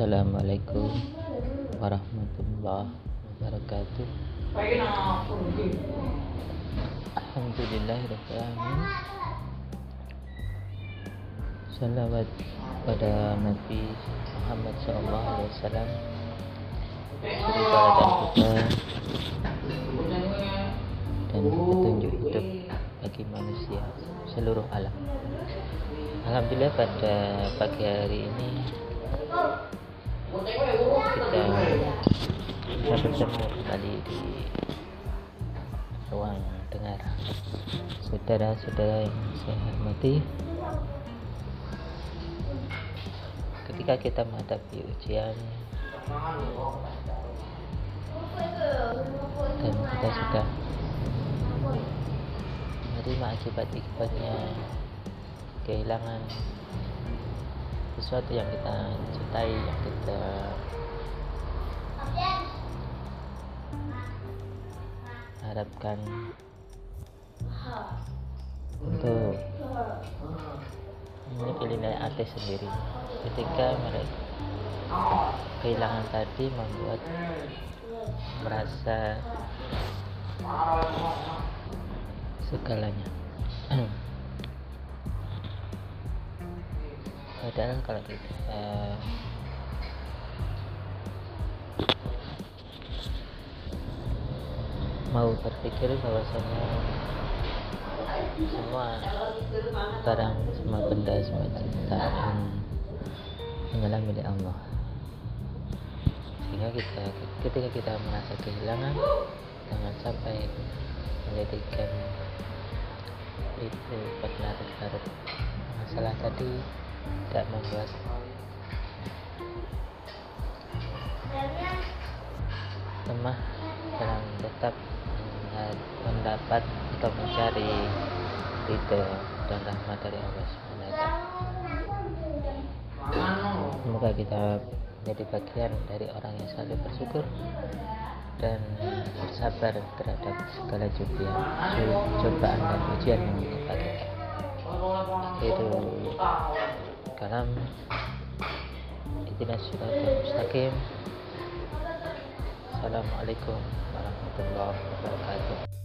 Assalamualaikum warahmatullahi wabarakatuh. Alhamdulillahirrahmanirrahim. Salawat pada Nabi Muhammad SAW Suri dan kita Dan petunjuk hidup bagi manusia seluruh alam. Alhamdulillah pada pagi hari ini bisa bertemu kembali di ruang dengar. Saudara-saudara yang saya hormati ketika kita menghadapi ujian dan kita sudah menerima akibat-akibatnya kehilangan sesuatu yang kita cintai yang kita harapkan untuk memiliki nilai arti sendiri. Ketika mereka kehilangan tadi membuat merasa segalanya. Padahal kalau kita uh, mau berpikir bahwasanya semua barang semua benda semua ciptaan hanyalah milik Allah. Sehingga kita ketika kita merasa kehilangan jangan sampai menjadikan itu berlarut-larut masalah tadi tidak membuat lemah dalam tetap mendapat atau mencari ridho dan rahmat dari Allah SWT. Semoga kita menjadi bagian dari orang yang selalu bersyukur dan bersabar terhadap segala cobaan, cobaan dan ujian yang menimpa kita. Itu Itina surat mustaqim Assalamualaikum warahmatullahi wabarakatuh